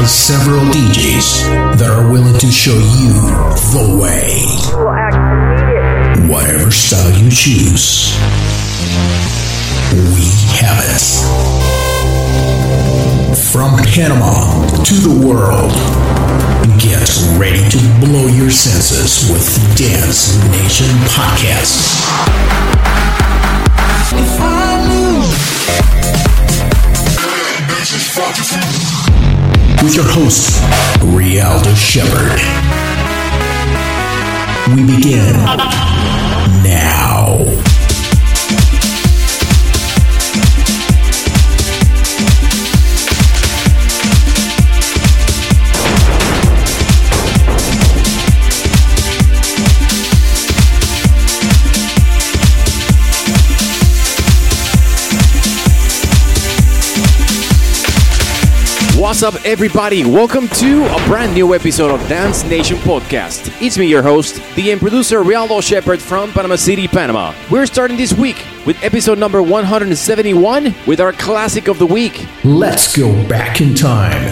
by several DJs that are willing to show you the way. Whatever style you choose, we have it. From Panama to the world, get ready to blow your senses with the Dance Nation Podcast. With your host, Rialdo Shepherd. We begin now. What's up, everybody? Welcome to a brand new episode of Dance Nation Podcast. It's me, your host, the producer Rialdo Shepard from Panama City, Panama. We're starting this week with episode number 171 with our classic of the week. Let's go back in time.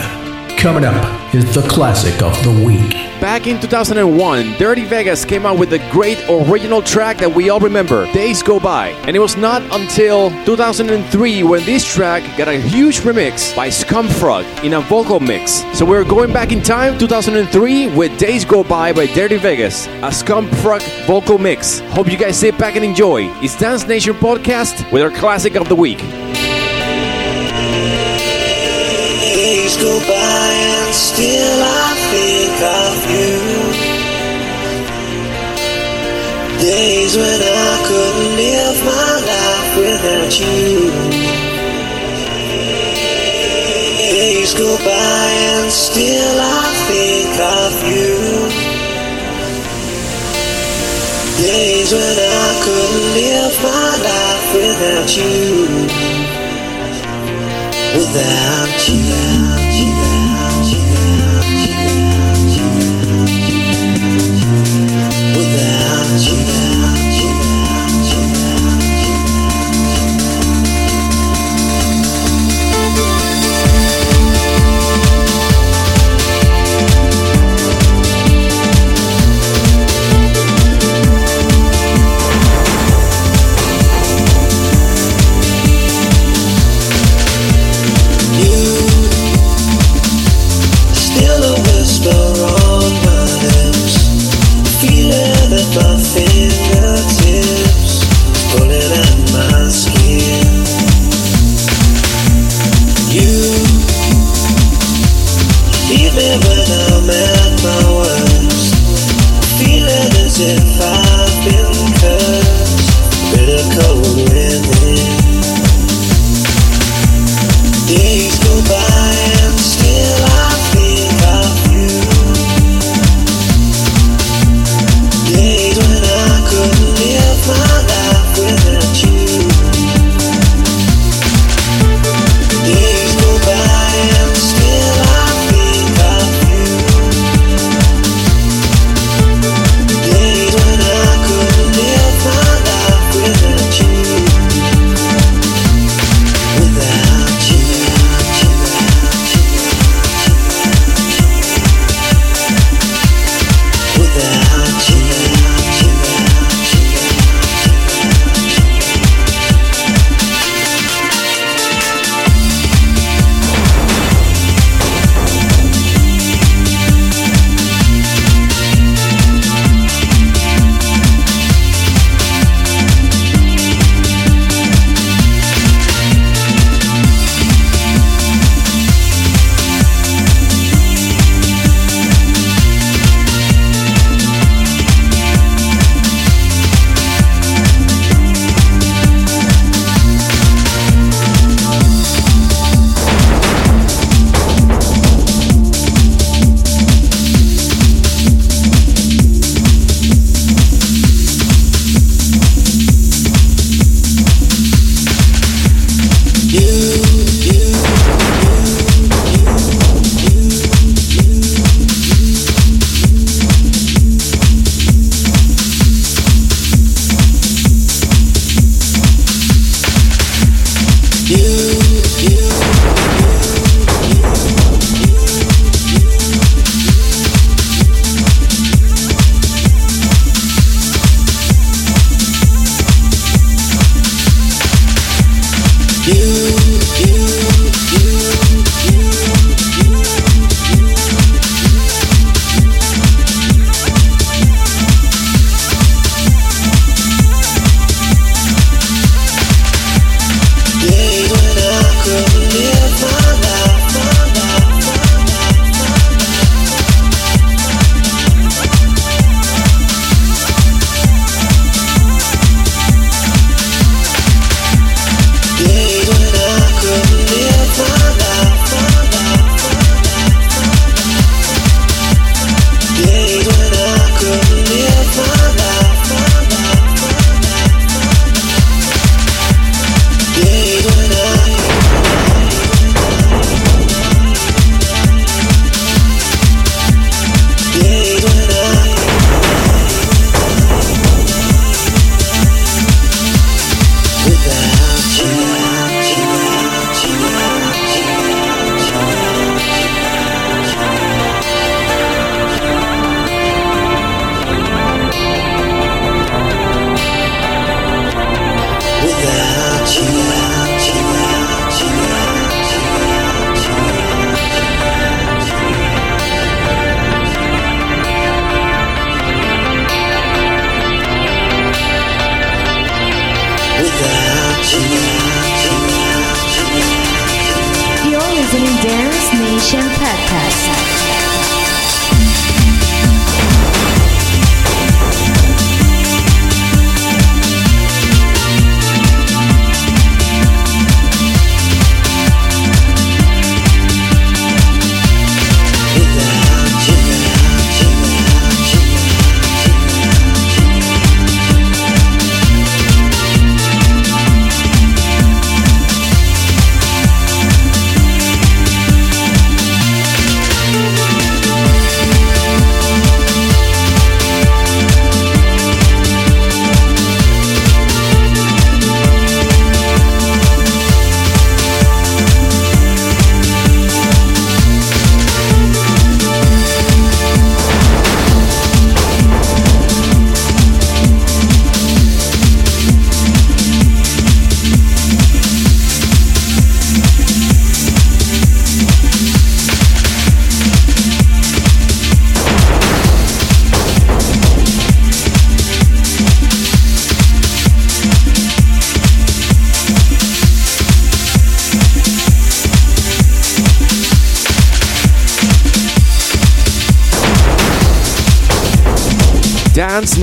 Coming up is the classic of the week. Back in 2001, Dirty Vegas came out with a great original track that we all remember, Days Go By. And it was not until 2003 when this track got a huge remix by Scumfrog in a vocal mix. So we're going back in time, 2003, with Days Go By by Dirty Vegas, a Scumfrog vocal mix. Hope you guys sit back and enjoy. It's Dance Nation Podcast with our classic of the week. Go by and still I think of you. Days when I couldn't live my life without you. Days go by and still I think of you. Days when I couldn't live my life without you without you.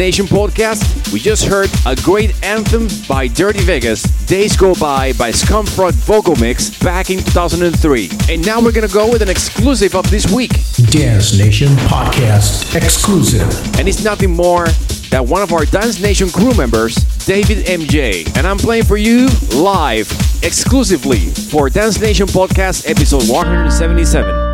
Nation podcast, we just heard a great anthem by Dirty Vegas, Days Go By by Scumfrog Vocal Mix back in 2003. And now we're gonna go with an exclusive of this week. Dance Nation Podcast exclusive. And it's nothing more than one of our Dance Nation crew members, David MJ. And I'm playing for you live, exclusively, for Dance Nation Podcast episode 177.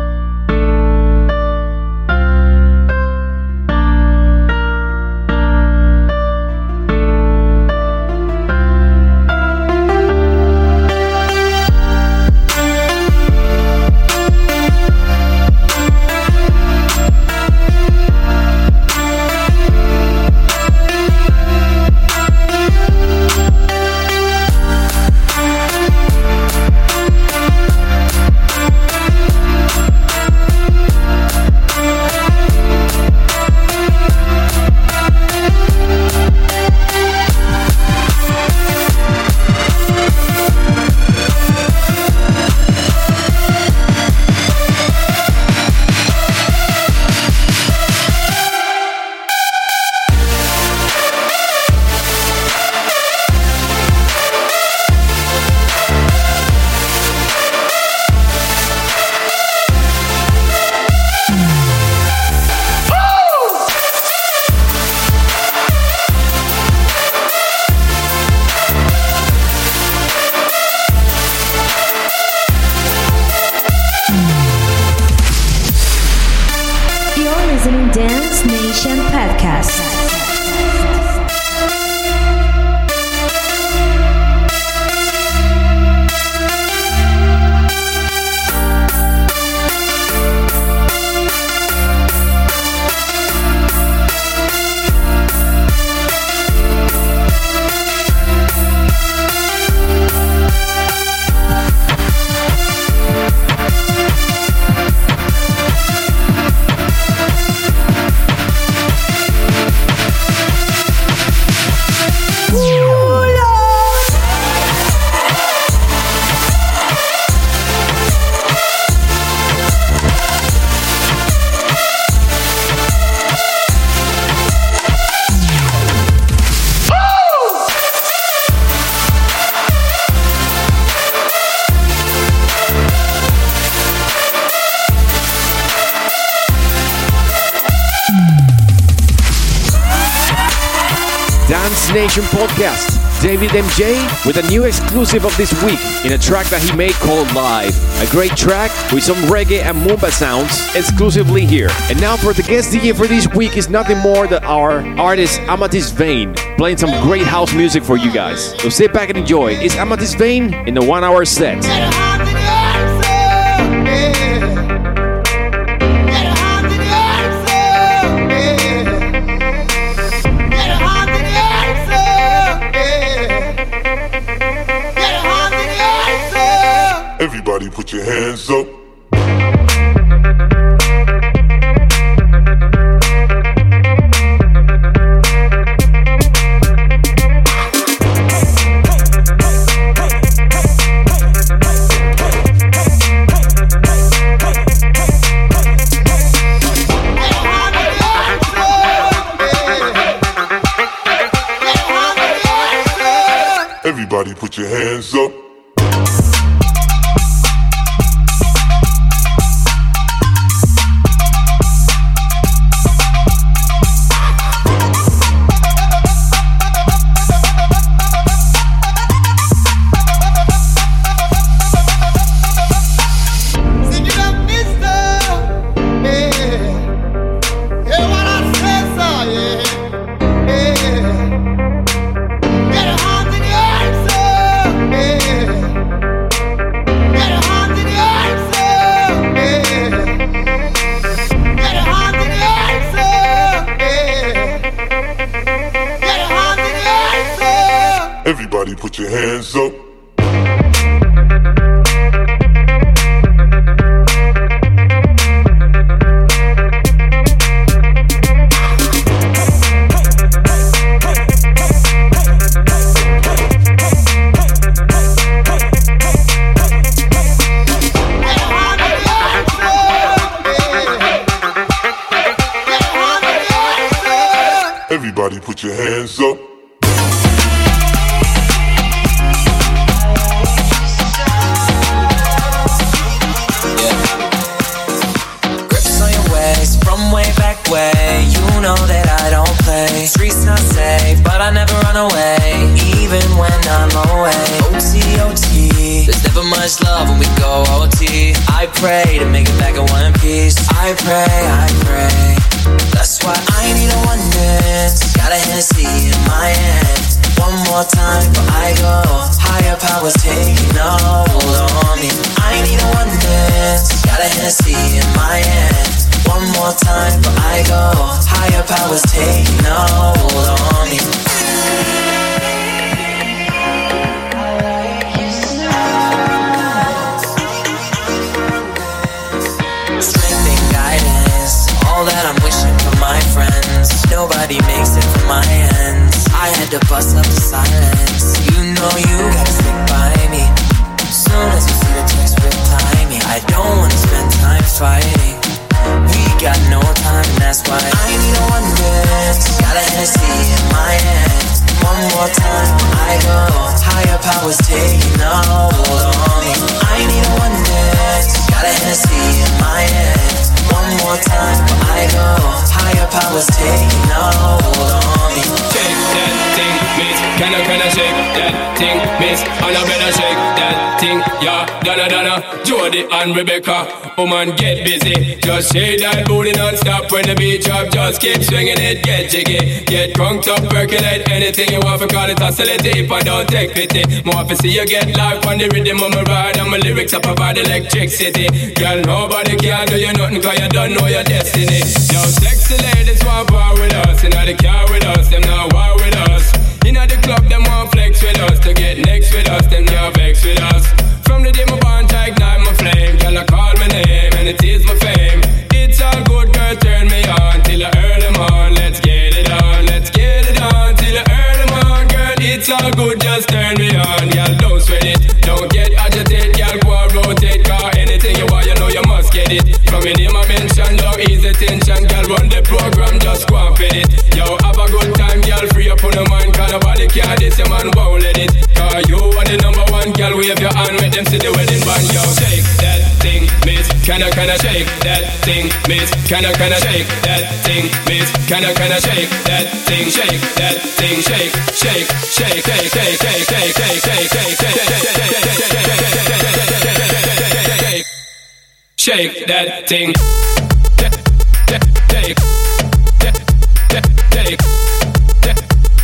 Nation podcast. David MJ with a new exclusive of this week in a track that he made called Life. A great track with some reggae and mumba sounds exclusively here. And now for the guest DJ for this week is nothing more than our artist Amatist Vane playing some great house music for you guys. So sit back and enjoy. It's Amatist Vane in the one hour set. Put your hands up. Everybody put your hands Everybody put your hands up. Everybody put your hands up. Rebecca. Oh Woman, get busy. Just shake that booty non-stop when the beat drop. Just keep swinging it, get jiggy. Get crunked up, percolate anything you want for call it oscillate. If I don't take pity, more to see you get life on the rhythm of my ride. And my lyrics I provide electricity. Girl, nobody can do you nothing cause you don't know your destiny. Yo, sexy ladies want war with us. Know the car with us, them not war with us. Know the club, them want flex with us. To get next with us, them not vex with us. From the day my bond to ignite flame. Girl, I call my name and it is my fame. It's all good, girl, turn me on till the early morn. Let's get it on, let's get it on till the early morn. Girl, it's all good, just turn me on. Girl, don't sweat it, don't get agitated. Girl, go and rotate, car anything you want, you know you must get it. From your name I mention, don't ease the tension. Girl, run the program, just go and fit it. Yo, have a good time, girl, free up on the mind. Cause nobody care, this your man won't let it. Cause you are the number one, girl, wave your hand, make them see the wedding band. Yo, shake that thing, miss. Can I shake that thing, miss? Can I shake that thing, miss? Can I shake that thing, shake that thing, shake, shake, shake, shake, shake, shake, shake, shake, shake, shake, shake, shake shake that thing. Shake,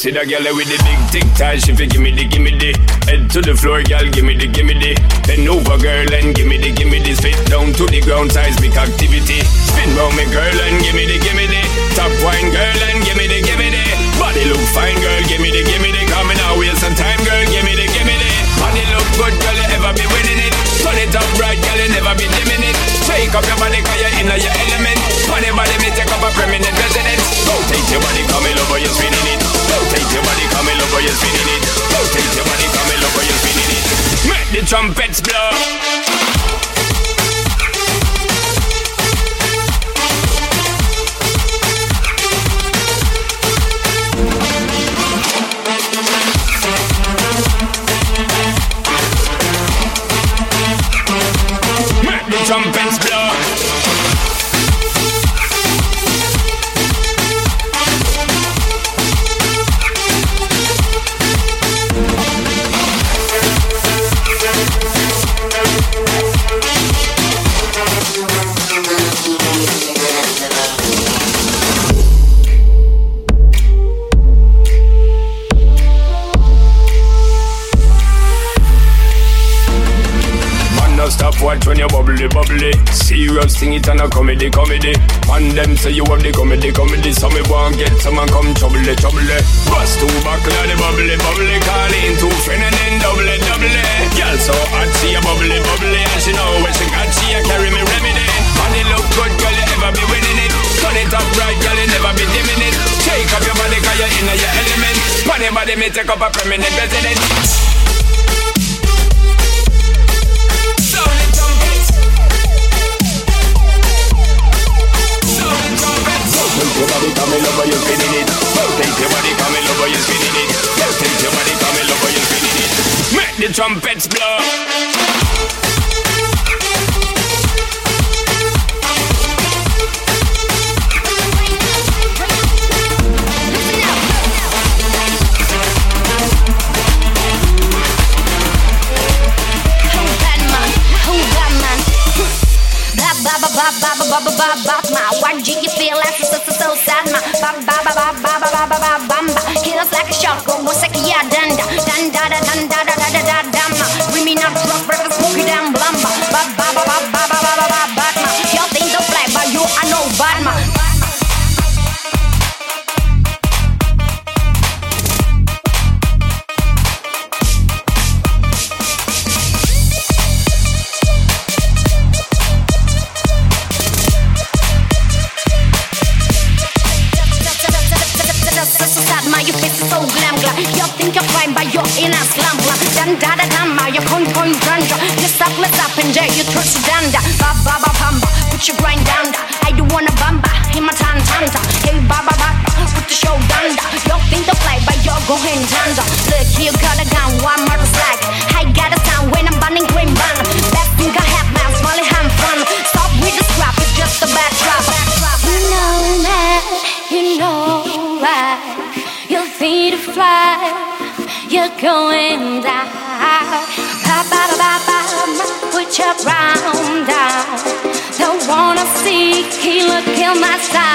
See that girl with the big tic tac, she fi gimme the gimme the. Head to the floor, girl, gimme the gimme the. Bend over, girl, and gimme the gimme the. Spit down to the ground, seismic activity. Spin round me, girl, and gimme the gimme the. Top wine, girl, and gimme the gimme the. Body look fine, girl, the gimme the Coming out, waste next blow. comedy, comedy. And them say you have the comedy, comedy. So me want get someone come trouble, trouble. Bust two buckle the bubbly, bubbly. Call in two friend and then double, double. Girl so hot, she a bubbly, bubbly. And she know when she got, she a carry me remedy. Money look good, girl, you ever be winning it. Turn it up right, girl, you never be dimming it. Shake up your body, cause you're in your element. Money body, me take up a permanent residence. Take your body, come and over, you're spinning it. Take your body, come and over, you're spinning it. Rotate your body, come in over, you're spinning it. Make the trumpets blow. Bop, bop, bop, bop, bop, bop, bop, you feel like it's alma ba ba ba ba ba ba ba ba bamba. Kill us like a shark, como se quia danda Danda da da. my side.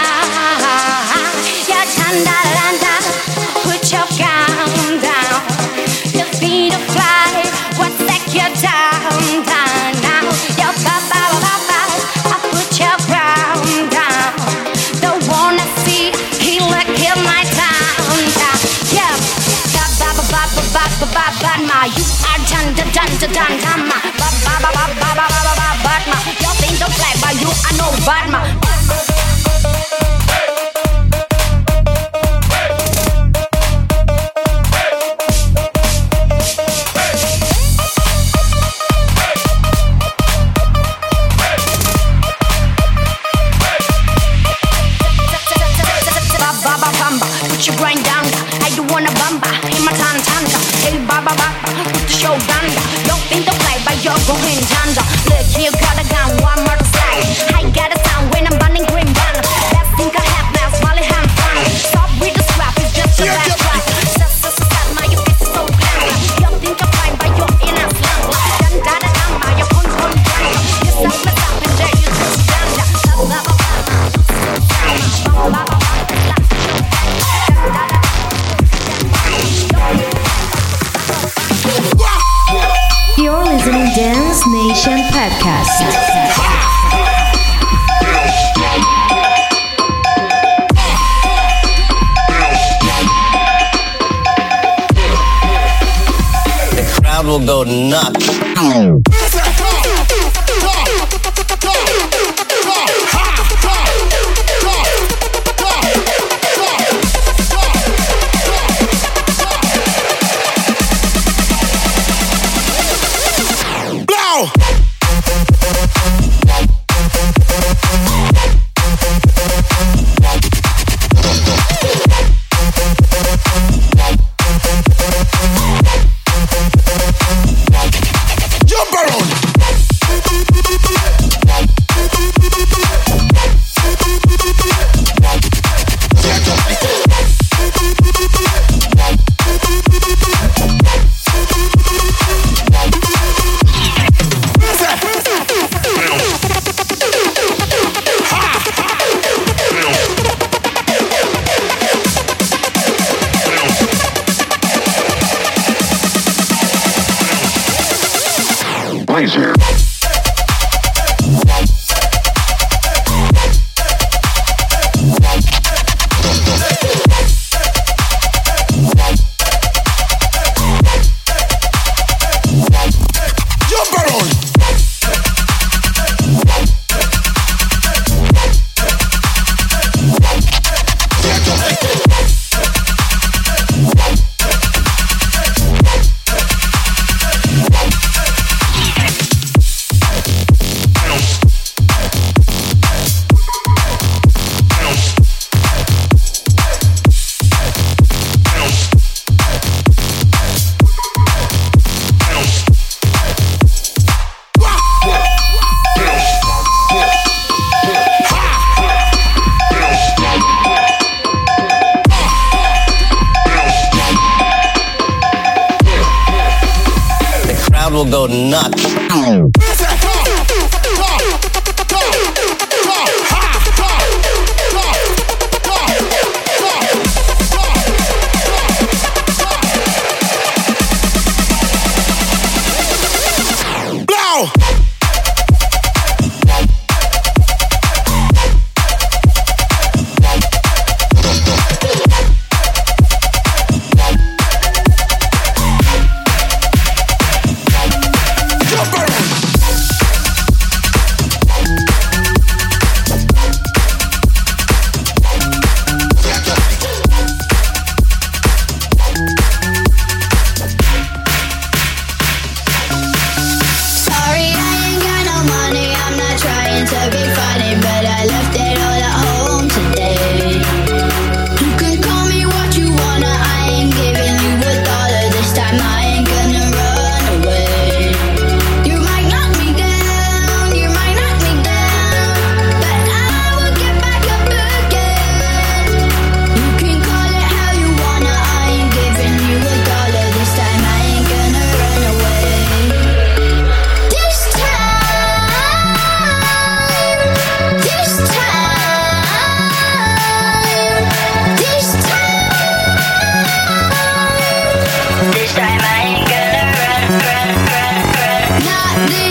不会你站着。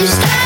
you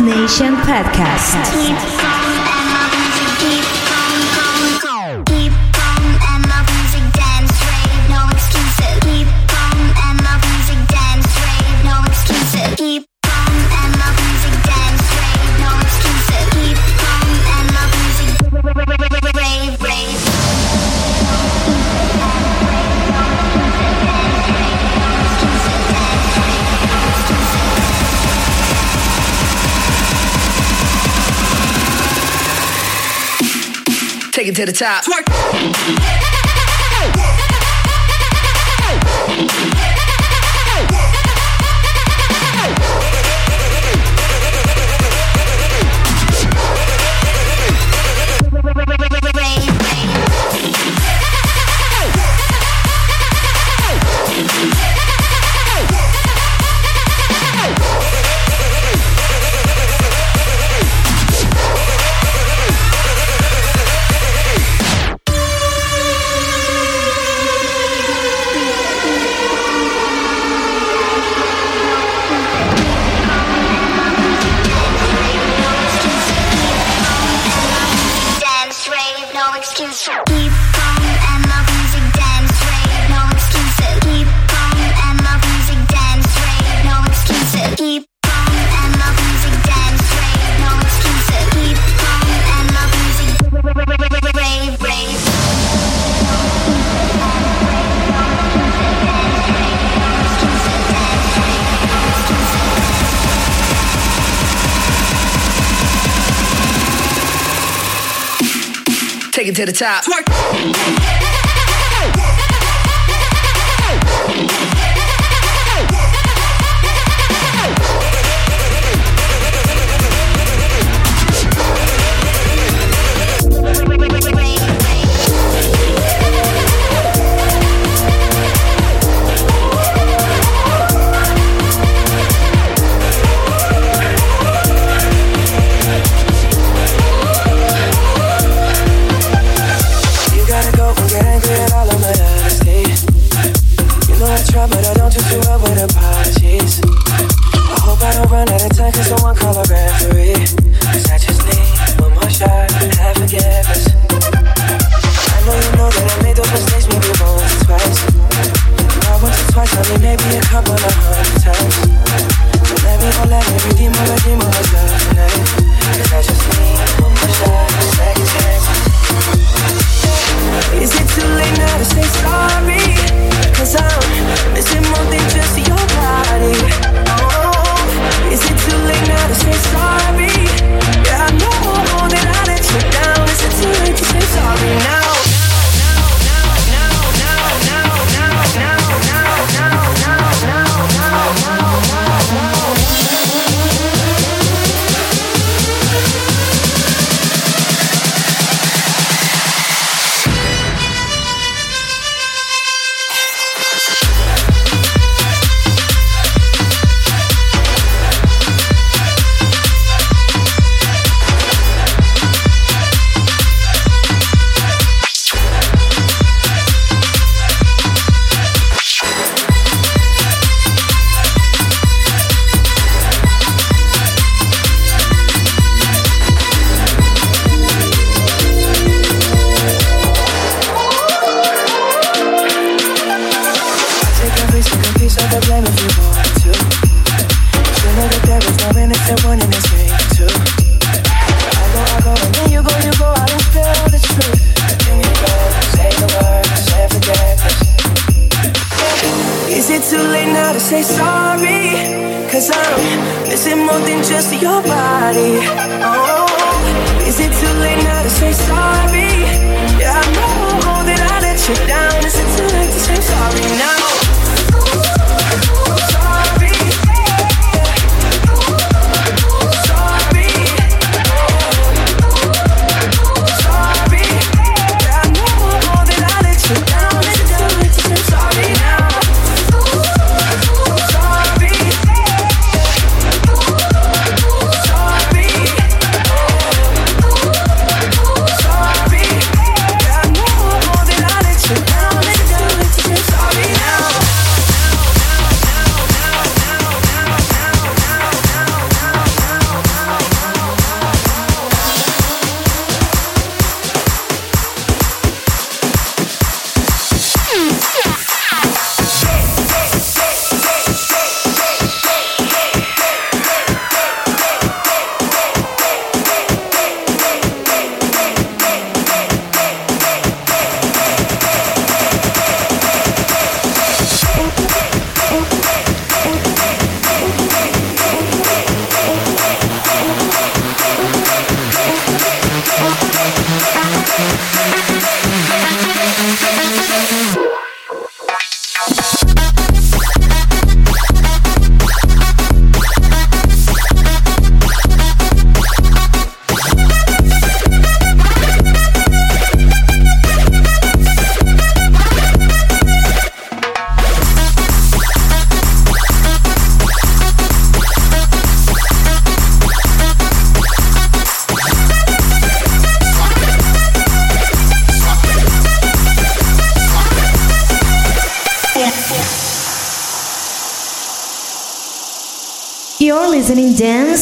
Nation Podcast. take to the top. Take it to the top. Twerk.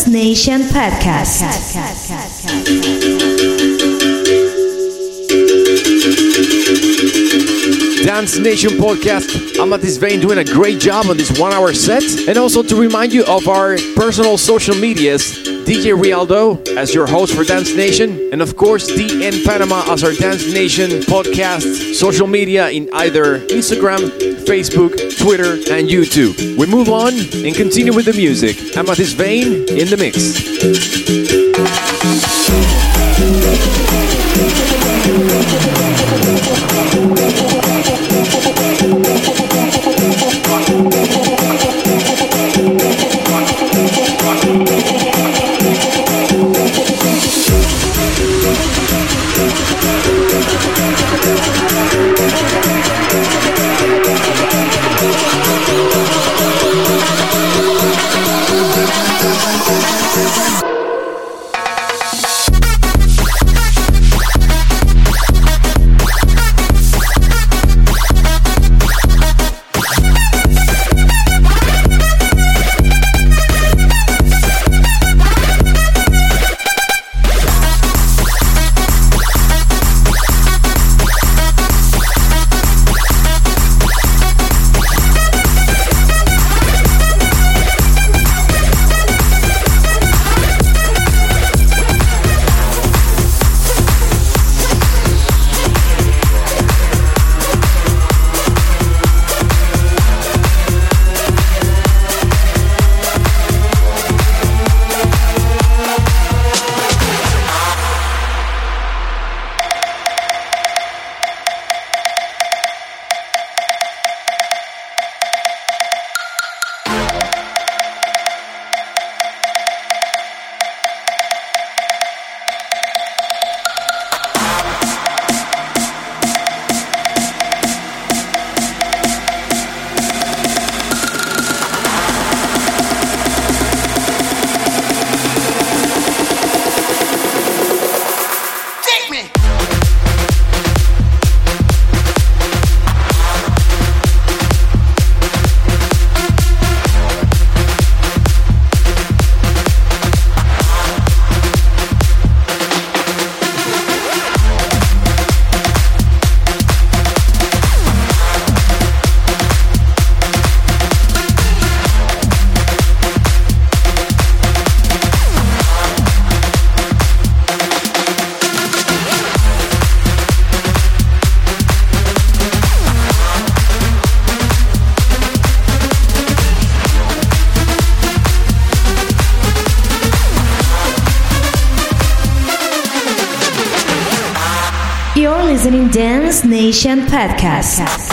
Dance Nation Podcast. Dance Nation podcast. Amatist Vane doing a great job on this one hour set. And also to remind you of our personal social medias DJ Rialdo as your host for Dance Nation, and of course, DN Panama as our Dance Nation podcast social media in either Instagram, Facebook, Twitter, and YouTube. We move on and continue with the music. Amatist Vane in the mix. Nation Podcast.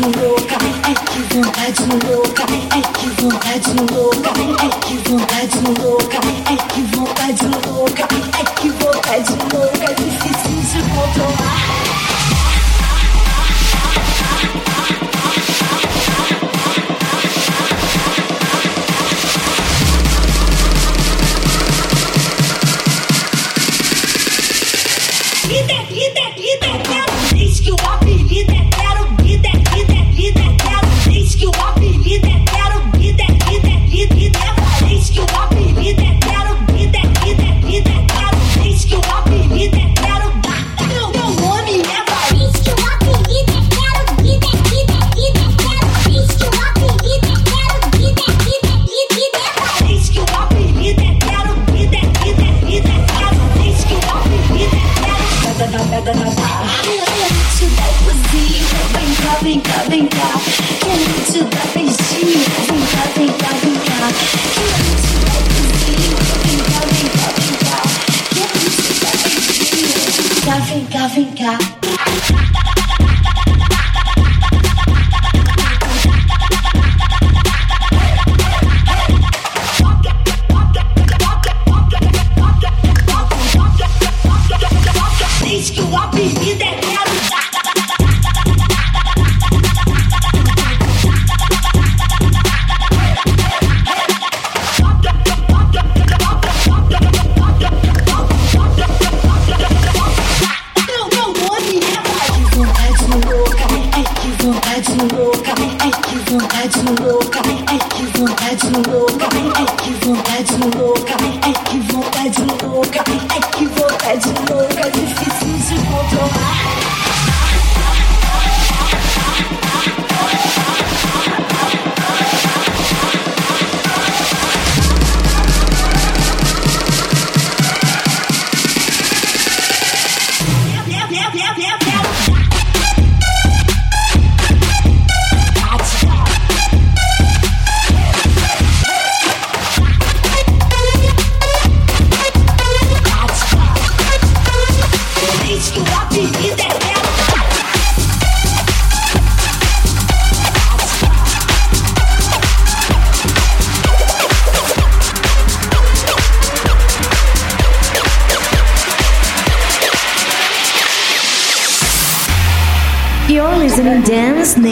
louca, ai que vontade louca, ai que vontade louca, ai que vontade louca, ai que vontade louca, ai que vontade louca.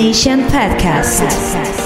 Nation Podcast.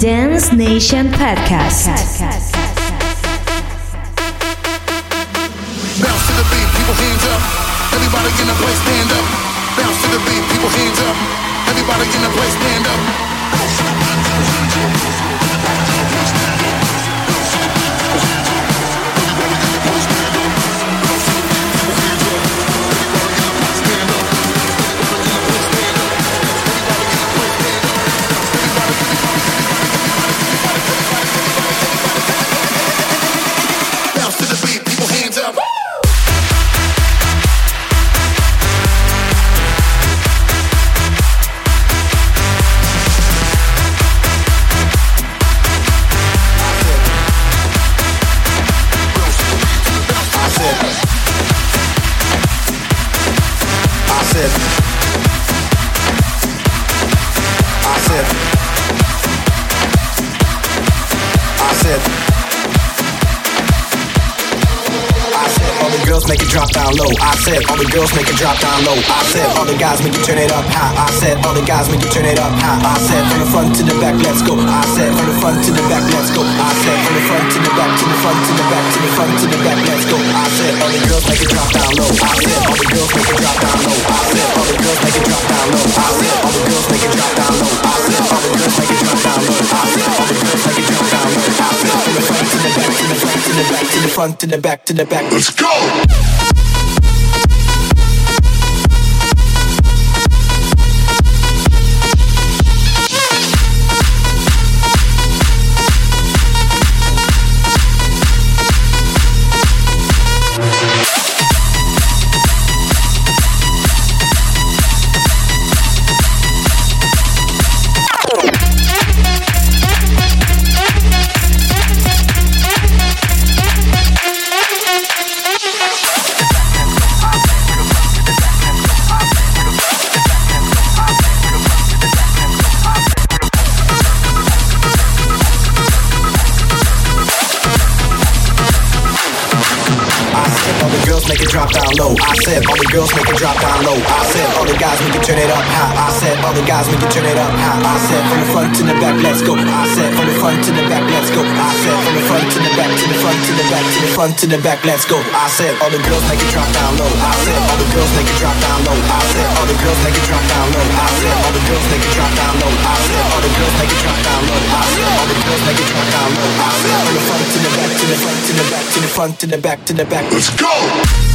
Dance Nation Podcast. Bounce low. I said, all the guys make it turn it up high. I said, all the guys make it turn it up high. I said, from the front to the back, let's go. I said, from the front to the back, let's go. I said, from the front to the back, to the front to the back, to the front to the back, let's go. I said, all the girls make it drop down low. I said, all the girls make it drop down low. I said, all the girls make it drop down low. I said, all the girls make it drop down low. I said, all the girls make it drop down low. I said, all the girls make it drop down low. I said, from the front to the back, to the front to the back, to the front to the back, to the back. Let's go. To the back, let's go. I said all the girls make it drop down low. I said all the girls make it drop down low. I said all the girls make it drop down low. I said all the girls make it drop down low. I said all the girls make it drop down low. I said all the girls make it drop down low. I said from the front to the back, to the front to the back, to the front to the back, to the back. Let's go.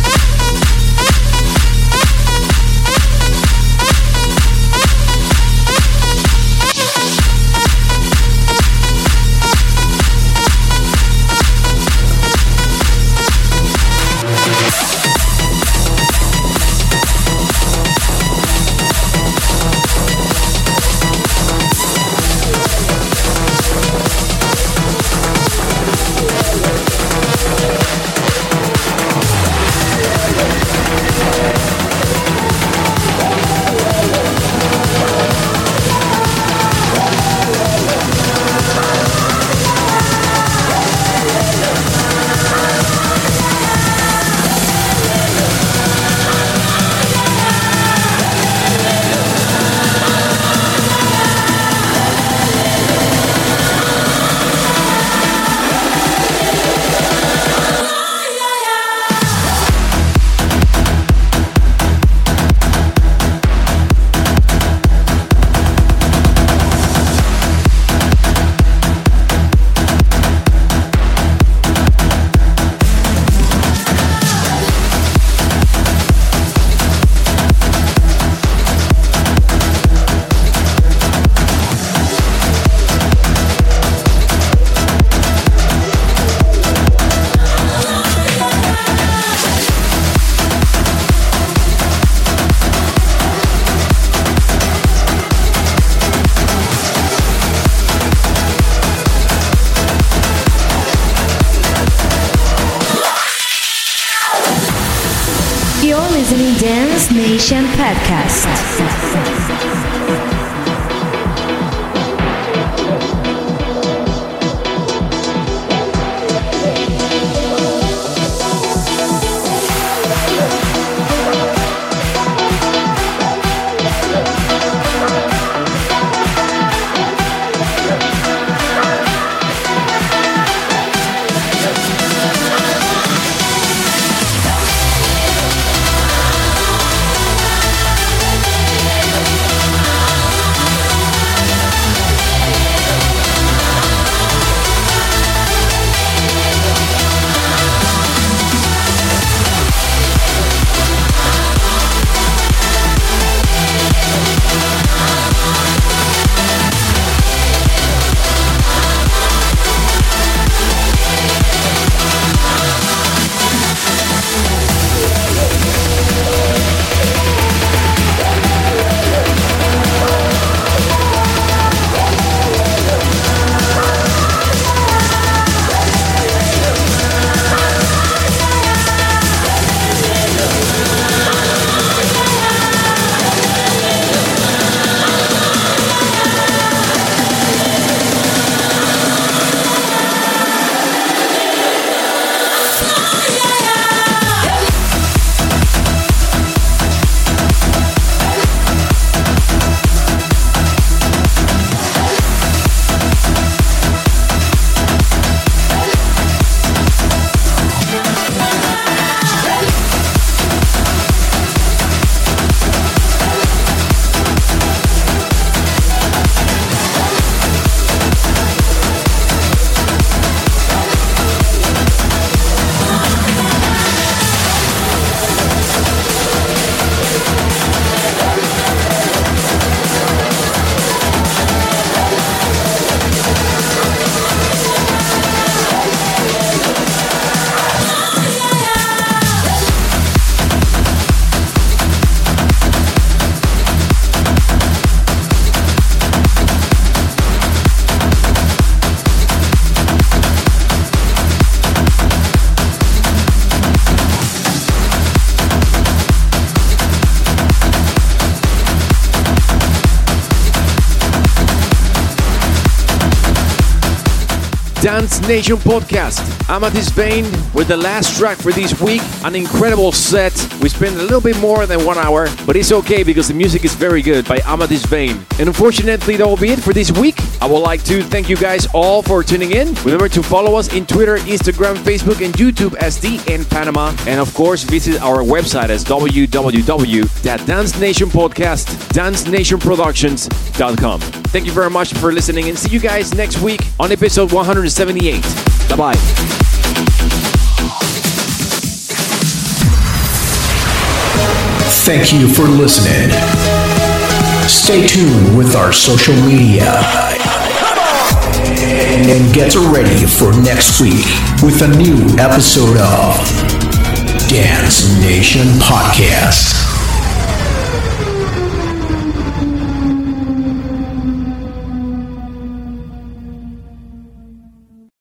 Nation podcast. Amatist Vane with the last track for this week. An incredible set. We spent a little bit more than one hour, but it's okay because the music is very good by Amatist Vane. And unfortunately, that will be it for this week. I would like to thank you guys all for tuning in. Remember to follow us in Twitter, Instagram, Facebook, and YouTube as DN Panama. And of course, visit our website as www.dancenationpodcast, dancenationproductions.com. Thank you very much for listening and see you guys next week on episode 178. Bye bye. Thank you for listening. Stay tuned with our social media. And get ready for next week with a new episode of Dance Nation Podcast.